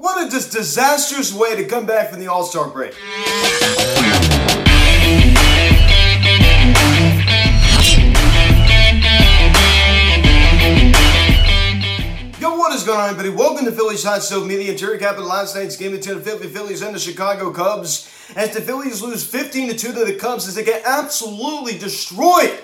What a just disastrous way to come back from the All Star break. Yo, what is going on, everybody? Welcome to Phillies Hot Stove Media. Jerry Capital last night's game between the Philly Phillies and the Chicago Cubs. As the Phillies lose 15 to 2 to the Cubs as they get absolutely destroyed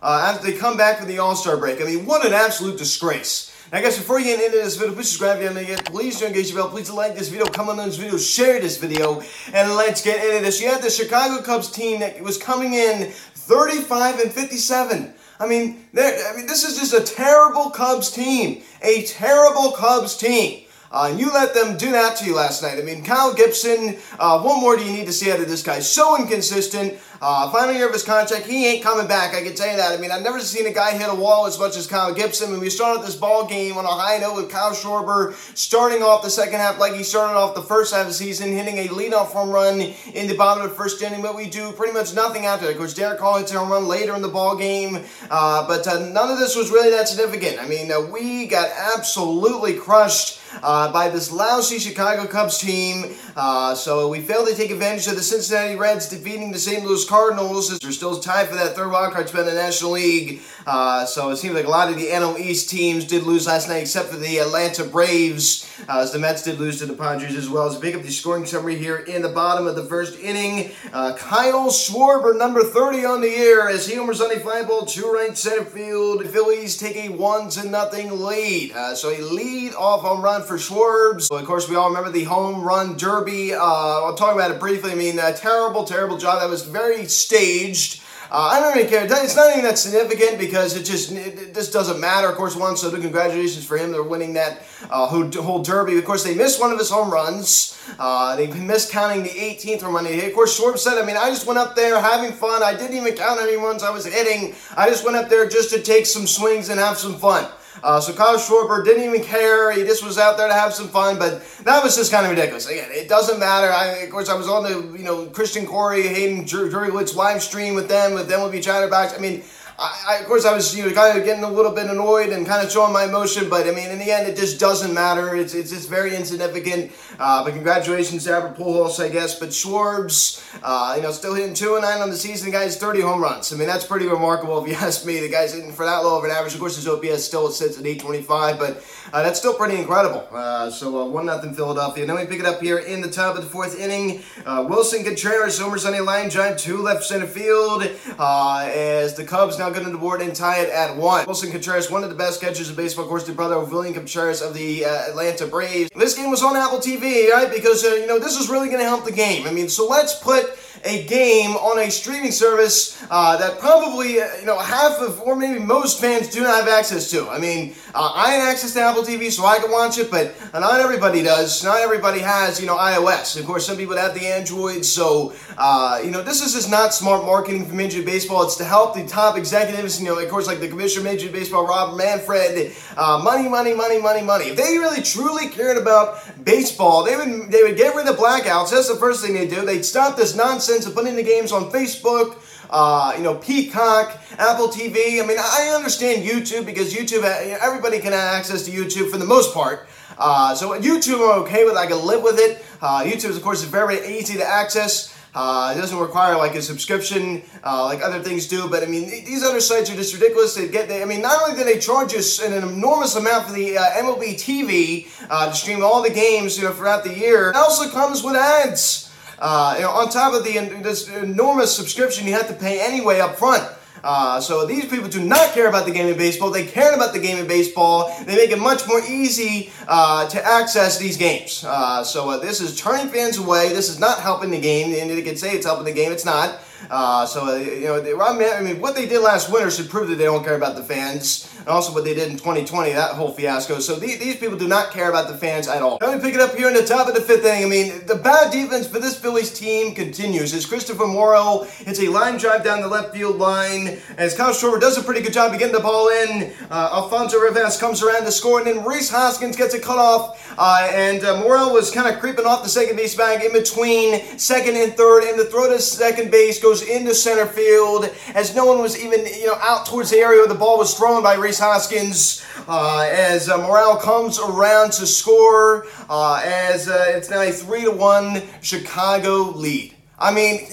uh, after they come back from the All Star break. I mean, what an absolute disgrace. Now, guys, before you get into this video, please subscribe if you haven't yet. Please don't engage the bell. Please like this video, comment on this video, share this video, and let's get into this. You had the Chicago Cubs team that was coming in 35 and 57. I mean, I mean, this is just a terrible Cubs team. A terrible Cubs team. Uh, and you let them do that to you last night. I mean, Kyle Gibson, uh, what more do you need to see out of this guy? So inconsistent. Uh, final year of his contract, he ain't coming back. I can tell you that. I mean, I've never seen a guy hit a wall as much as Kyle Gibson. When we started this ball game on a high note with Kyle Schwarber starting off the second half like he started off the first half of the season, hitting a leadoff home run in the bottom of the first inning. But we do pretty much nothing after that. Course, Darick Hall hits a home run later in the ball game. Uh, but uh, none of this was really that significant. I mean, uh, we got absolutely crushed uh, by this lousy Chicago Cubs team. Uh, so we failed to take advantage of the Cincinnati Reds defeating the St. Louis Cardinals. They're still tied for that third wild card spot in the National League. Uh, so it seems like a lot of the NL East teams did lose last night, except for the Atlanta Braves, uh, as the Mets did lose to the Padres as well. As we pick up the scoring summary here in the bottom of the first inning, uh, Kyle Schwarber, number 30 on the year, as he homers on a fly ball to right center field. The Phillies take a one to nothing lead. Uh, so a lead off home run for Schwarbs. So of course, we all remember the home run derby. Uh, I'll talk about it briefly. I mean, a terrible, terrible job. That was very staged. Uh, I don't really care. It's not even that significant because it just it, this doesn't matter. Of course, one so congratulations for him. They're winning that uh, whole derby. Of course, they missed one of his home runs. Uh, they missed counting the 18th home run hit. Of course, Schwarber said, "I mean, I just went up there having fun. I didn't even count any runs I was hitting. I just went up there just to take some swings and have some fun." Uh, so Kyle Schwarber didn't even care. He just was out there to have some fun. But that was just kind of ridiculous. Again, it doesn't matter. I, of course, I was on the you know Christian Corey, Hayden Jurewicz live stream with them. With them would be chatterbox. I mean. I, I, of course, I was you know kind of getting a little bit annoyed and kind of showing my emotion, but I mean, in the end, it just doesn't matter. It's it's just very insignificant. Uh, but congratulations to Albert Pujols, I guess. But Schwarbs, uh, you know, still hitting two and nine on the season. The guy's 30 home runs. I mean, that's pretty remarkable if you ask me. The guy's hitting for that low of an average. Of course, his OPS still sits at 825, but uh, that's still pretty incredible. Uh, so uh, one nothing Philadelphia. And then we pick it up here in the top of the fourth inning. Uh, Willson Contreras homers on a line drive to left center field as the Cubs now going to the board and tie it at one. Willson Contreras, one of the best catchers in baseball, of course, the brother of William Contreras of the uh, Atlanta Braves. This game was on Apple TV, right? Because, uh, you know, this is really going to help the game. I mean, so let's put a game on a streaming service uh, that probably, uh, you know, half of, or maybe most fans do not have access to. I mean, uh, I have access to Apple TV so I can watch it, but not everybody does. Not everybody has, you know, iOS. Of course, some people have the Android, so, uh, you know, this is just not smart marketing for Major League Baseball. It's to help the top executives, you know, of course, like the commissioner of Major League Baseball, Rob Manfred, uh, money, money, money, money, money. If they really, truly cared about baseball, they would, they would get rid of blackouts. That's the first thing they do. They'd stop this nonsense of putting the games on Facebook, uh, you know, Peacock, Apple TV. I mean, I understand YouTube because YouTube, uh, everybody can have access to YouTube for the most part. Uh, so YouTube, I'm okay with. I can live with it. Uh, YouTube, of course, is very easy to access. Uh, it doesn't require like a subscription uh, like other things do, but I mean these other sites are just ridiculous. They get, they, I mean, not only do they charge us an enormous amount for the uh, MLB TV uh, to stream all the games you know throughout the year, it also comes with ads. Uh, you know, on top of the this enormous subscription you have to pay anyway up front. Uh, so these people do not care about the game of baseball. They care about the game of baseball. They make it much more easy uh, to access these games. Uh, so uh, this is turning fans away. This is not helping the game. And they can say it's helping the game. It's not. Uh, so uh, you know, they, I mean, what they did last winter should prove that they don't care about the fans, and also what they did in 2020, that whole fiasco. So these, these people do not care about the fans at all. Let me pick it up here in the top of the fifth inning. I mean, the bad defense for this Phillies team continues. As Christopher Morel hits a line drive down the left field line, as Kyle Schwarber does a pretty good job of getting the ball in. Uh, Alfonso Rivas comes around to score, and then Rhys Hoskins gets a cutoff, uh, and uh, was kind of creeping off the second base bag in between second and third, and the throw to second base goes into center field as no one was even you know out towards the area where the ball was thrown by Rhys Hoskins uh, as uh, Morel comes around to score uh, as uh, it's now a 3 to 1 Chicago lead. I mean,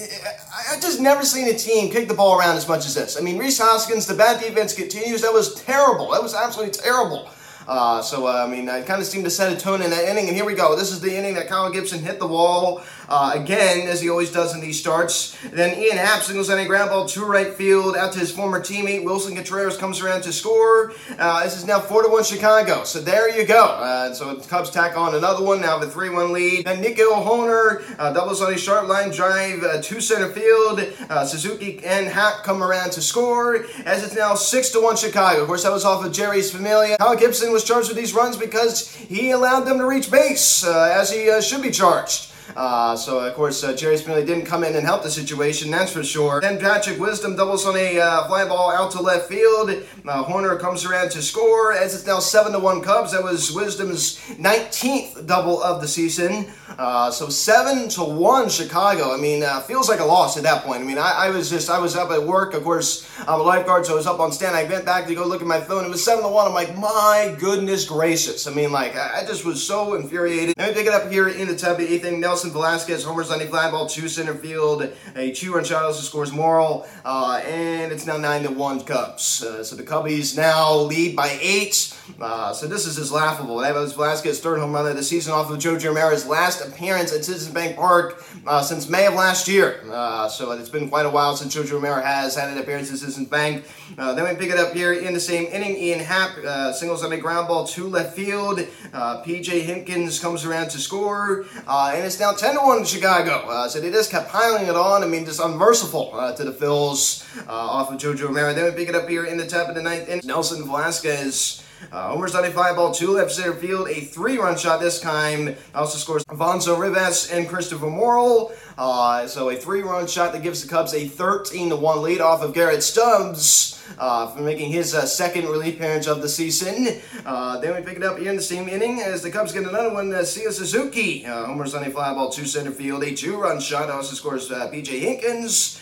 I've just never seen a team kick the ball around as much as this. I mean, Rhys Hoskins, the bad defense continues. That was terrible. That was absolutely terrible. Uh, so, uh, I mean, I kind of seemed to set a tone in that inning. And here we go. This is the inning that Kyle Gibson hit the wall uh, again, as he always does in these starts. Then Ian Happ singles on a ground ball to right field out to his former teammate. Willson Contreras comes around to score. Uh, this is now 4 to 1 Chicago. So there you go. Uh, so the Cubs tack on another one. Now the 3 1 lead. Then Nico Hoerner uh, doubles on a sharp line drive to center field. Suzuki and Happ come around to score as it's now 6 to 1 Chicago. Of course, that was off of Jeurys Familia. Kyle Gibson was charged with these runs because he allowed them to reach base, uh, as he uh, should be charged. Uh, so, of course, uh, Jerry Smiley didn't come in and help the situation, that's for sure. Then Patrick Wisdom doubles on a uh, fly ball out to left field. Uh, Hoerner comes around to score as it's now 7 to 1 Cubs. That was Wisdom's 19th double of the season. Uh, so 7 to 1 Chicago. I mean, uh, feels like a loss at that point. I mean, I, I, was just, I was up at work. Of course, I'm a lifeguard, so I was up on stand. I went back to go look at my phone. It was 7 to 1. I'm like, my goodness gracious. I mean, like, I, I just was so infuriated. Let me pick it up here in the tub. Ethan Nelson. Nelson Velasquez homers on a fly ball to center field. A two-run shot also scores Morel, uh, and it's now nine to one Cubs. Uh, so the Cubbies now lead by eight. Uh, so this is just laughable. That was Velasquez's third home run of the season off of JoJo Romero's last appearance at Citizens Bank Park uh, since May of last year. Uh, so it's been quite a while since JoJo Romero has had an appearance at Citizens Bank. Uh, then we pick it up here in the same inning. Ian Happ singles on a ground ball to left field. PJ Higgins comes around to score, and it's now 10 to 1 in Chicago. Uh, so they just kept piling it on. I mean, just unmerciful uh, to the Phils uh, off of JoJo Romero. Then we pick it up here in the top of the ninth inning. Nelson Velasquez. Uh, Homer's on a fly ball to left center field, a three-run shot this time. Also scores Alfonso Rivas and Christopher Morel. Uh, so a three-run shot that gives the Cubs a 13-1 lead off of Garrett Stubbs uh, for making his uh, second relief appearance of the season. Uh, then we pick it up here in the same inning as the Cubs get another one. Uh, Seiya Suzuki, uh, Homer's on a fly ball to center field, a two-run shot. Also scores PJ Higgins,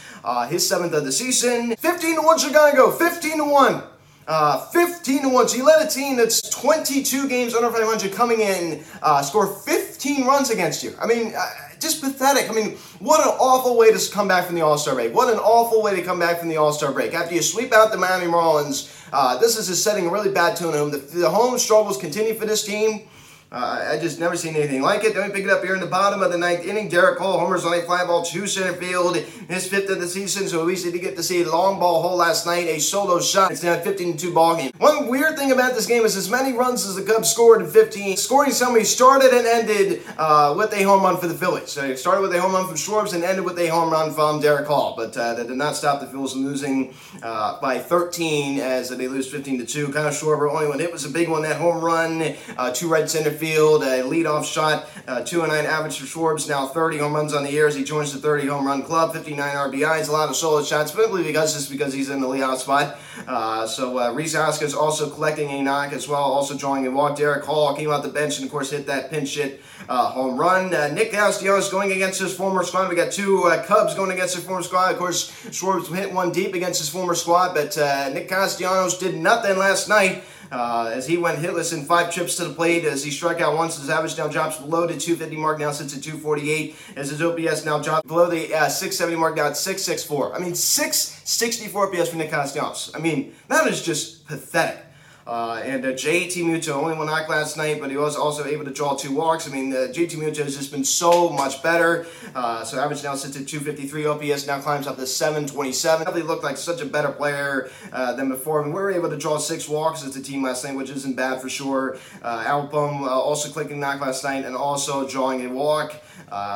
his seventh of the season. 15-1 Chicago, 15-1. Uh, 15 to 1. So you let a team that's 22 games under 500 coming in uh, score 15 runs against you. I mean, uh, just pathetic. I mean, what an awful way to come back from the All Star break. What an awful way to come back from the All Star break. After you sweep out the Miami Marlins, uh, this is just setting a really bad tone home. The, the home struggles continue for this team. Uh, I just never seen anything like it. Then we pick it up here in the bottom of the ninth inning. Derek Cole homers on a fly ball to center field. His fifth of the season, so we did get to see a long ball hole last night, a solo shot. It's now 15-2 ball game. One weird thing about this game is as many runs as the Cubs scored in 15, scoring somebody started and ended uh, with a home run for the Phillies. So it started with a home run from Schwarbs and ended with a home run from Darick Hall. But uh, that did not stop the Phillies from losing uh, by 13 as they lose 15-2. Kind Kyle Schwarber only one hit was a big one, that home run uh, to right center field. A lead leadoff shot, uh, 209 average for Schwarbs, now 30 home runs on the year as he joins the 30 home run club, 59 RBIs, a lot of solo shots, simply because just because he's in the leadoff spot. Uh, so uh, Rhys Hoskins also collecting a knock as well, also drawing a walk. Darick Hall came out the bench and of course hit that pinch hit uh, home run. Uh, Nick Castellanos going against his former squad. We got two uh, Cubs going against his former squad. Of course, Schwarbs hit one deep against his former squad, but uh, Nick Castellanos did nothing last night. Uh, as he went hitless in five trips to the plate, as he struck out once, his average now drops below the 250 mark, now sits at 248, as his OPS now drops below the uh, 670 mark, now at 664. I mean, 664 OPS for Nick Castellanos. I mean, that is just pathetic. Uh, and uh, JT Muto only one knock last night, but he was also able to draw two walks. I mean, uh, JT Muto has just been so much better. Uh, so average now sits at 253. OPS now climbs up to 727. He looked like such a better player uh, than before. I mean, we were able to draw six walks as a team last night, which isn't bad for sure. Uh, Album uh, also clicking knock last night and also drawing a walk.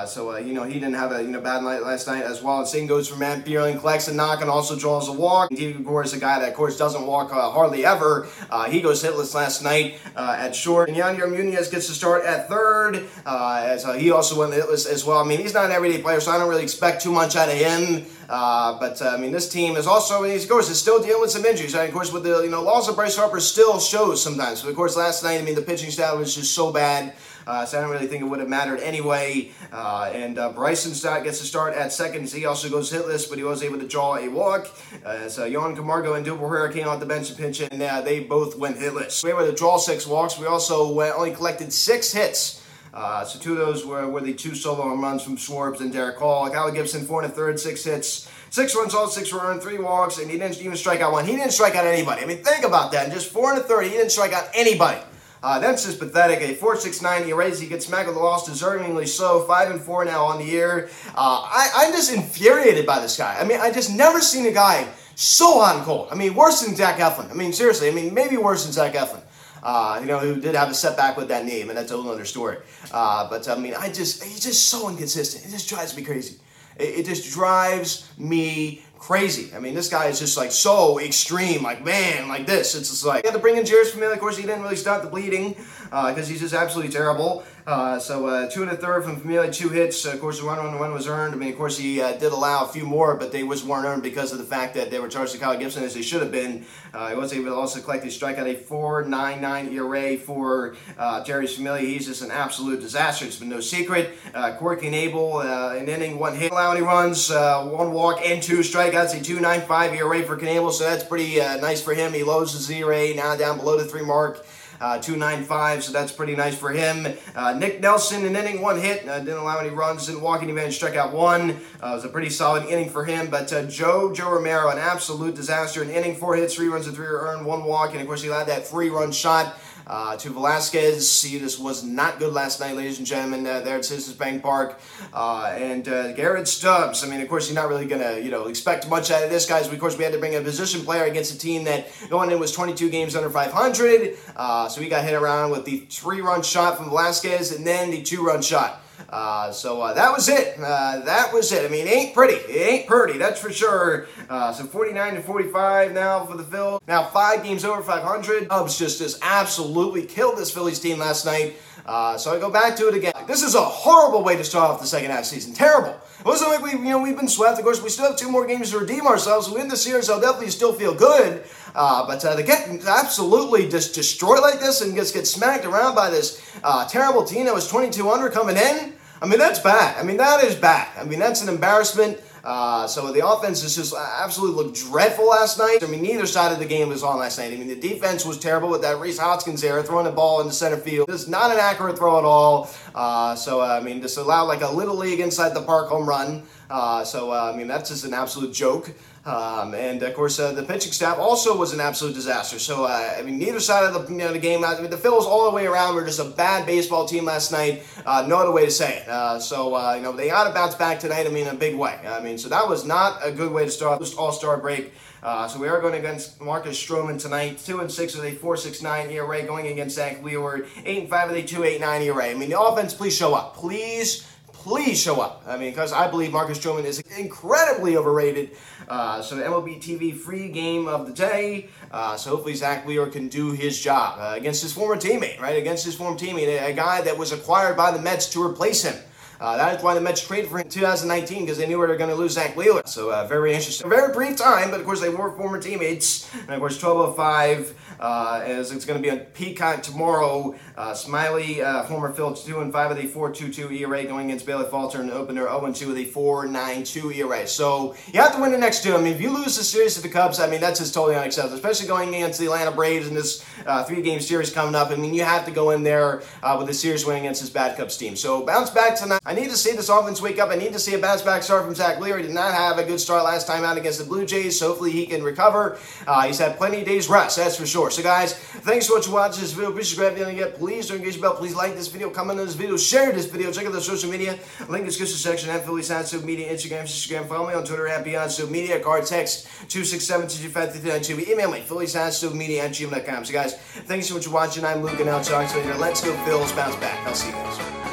So, you know, he didn't have a you know bad night last night as well. And same goes for Matt Vierling. Collects a knock and also draws a walk. He, of course, a guy that, of course, doesn't walk hardly ever. Uh, he goes hitless last night uh, at short. And Yairo Muñoz gets to start at third, uh, as he also went hitless as well. I mean, he's not an everyday player, so I don't really expect too much out of him. Uh, but uh, I mean, this team is also, of course, is still dealing with some injuries. Right? Of course, with the you know loss of Bryce Harper still shows sometimes. But of course, last night, I mean, the pitching staff was just so bad. Uh, so I don't really think it would have mattered anyway. Uh, and uh, Bryson Stott gets a start at second. He also goes hitless, but he was able to draw a walk. Uh, so Johan Camargo and Duper Herrera came off the bench and pinch it, and uh, they both went hitless. We were able to draw six walks. We also went, only collected six hits. Uh, so two of those were, were the two solo runs from Schwarbs and Darick Hall. Kyle Gibson, four and a third, six hits, six runs all, six run, three walks, and he didn't even strike out one. He didn't strike out anybody. I mean, think about that. In just four and a third, he didn't strike out anybody. Uh, that's just pathetic. A 4.69 ERA, he gets smacked with a loss, deservingly so. Five and four now on the year. Uh, I, I'm just infuriated by this guy. I mean, I just never seen a guy so and cold. I mean, worse than Zach Eflin. I mean, seriously. I mean, maybe worse than Zach Eflin. Uh, you know, who did have a setback with that knee, and that's a whole other story. Uh, but I mean, I just, he's just so inconsistent. It just drives me crazy. It, it just drives me crazy. I mean, this guy is just like so extreme, like man, like this. It's just like, he had to bring in Jeurys Familia. Of course, he didn't really stop the bleeding because uh, he's just absolutely terrible. Uh, so uh, two and a third from Familia, two hits. of course, the one on one was earned. I mean, of course, he uh, did allow a few more, but they was weren't earned because of the fact that they were charged to Kyle Gibson as they should have been. Uh, he was able to also collect a strikeout, a 4.99 ERA for uh, Jeurys Familia. He's just an absolute disaster. It's been no secret. Uh, Corey Knebel, uh, an inning, one hit, allowing runs, one walk, and two strikeouts. A 2.95 ERA for Knebel, so that's pretty nice for him. He lows his ERA now down below the three mark uh, 295, so that's pretty nice for him. Uh, Nick Nelson, an inning, one hit, uh, didn't allow any runs, didn't walk any man, struck out one. Uh, it was a pretty solid inning for him. But Joe, Joe Romero, an absolute disaster. An inning, four hits, three runs, and three earned, one walk, and of course he had that three run shot. Uh, to Velasquez, he just was not good last night, ladies and gentlemen, uh, there at Citizens Bank Park. Uh, and uh, Garrett Stubbs, I mean, of course, you're not really going to, you know, expect much out of this, guys. Of course, we had to bring a position player against a team that going in was 22 games under 500. Uh, so he got hit around with the three-run shot from Velasquez and then the two-run shot. Uh, so uh, that was it. Uh, that was it. I mean, it ain't pretty. It ain't pretty, that's for sure. Uh, so 49 to 45 now for the Phil. Now five games over 500. Cubs just just absolutely killed this Phillies team last night. Uh, so I go back to it again. This is a horrible way to start off the second half season. Terrible. It wasn't like we, you know, we've been swept. Of course, we still have two more games to redeem ourselves. We win the series, I'll definitely still feel good. Uh, but uh, to get absolutely just destroyed like this and just get smacked around by this uh, terrible team that was 22 under coming in, I mean, that's bad. I mean, that is bad. I mean, that's an embarrassment. Uh, so the offense is just absolutely looked dreadful last night. I mean, neither side of the game was on last night. I mean, the defense was terrible with that Rhys Hoskins there throwing the ball into center field. Just not an accurate throw at all. Uh, so, uh, I mean, just allowed like a little league inside the park home run. Uh, so, uh, I mean, that's just an absolute joke. Um, and of course, uh, the pitching staff also was an absolute disaster. So, uh, I mean, neither side of the, you know, the game, I mean, the Phils all the way around were just a bad baseball team last night. Uh, no other way to say it. Uh, so, uh, you know, they got to bounce back tonight, I mean, in a big way. I mean, so that was not a good way to start this All Star break. Uh, so we are going against Marcus Stroman tonight. Two and six with a four six nine ERA. Going against Zack Wheeler. Eight and five with a two eight nine ERA. I mean, the offense, please show up. Please please show up. I mean, because I believe Marcus Stroman is incredibly overrated. Uh, so MLB TV free game of the day. Uh, so hopefully Zack Wheeler can do his job uh, against his former teammate, right? Against his former teammate, a, a guy that was acquired by the Mets to replace him. Uh, that is why the Mets traded for him in 2019 because they knew they were going to lose Zack Wheeler. So uh, very interesting. A very brief time, but of course they were former teammates. And of course 12:05 uh, as it's going to be on Peacock tomorrow. Uh, Smyly, uh, former Phillies, 2 and 5 with a 4.22 ERA going against Bailey Falter the opener 0 and 2 with a 4.92 ERA. So you have to win the next two. I mean, if you lose the series to the Cubs, I mean that's just totally unacceptable, especially going against the Atlanta Braves in this uh, three-game series coming up. I mean, you have to go in there uh, with a series win against this bad Cubs team. So bounce back tonight. I need to see this offense wake up. I need to see a bounce back start from Zach Leary. Did not have a good start last time out against the Blue Jays, so hopefully he can recover. Uh, he's had plenty of days rest, that's for sure. So guys, thanks so much for watching this video. Please subscribe if you haven't yet. Please don't engage the bell. Please like this video, comment on this video, share this video. Check out the social media. Link in the description section at Philly Sound Media, Instagram, Instagram. Follow me on Twitter at Beyond So Media. Card text 267 Email me, Philly Sound Media at gmail.com. So guys, thanks so much for watching. I'm Luke and I'll talk to you later. Let's go Phil's bounce back. I'll see you guys.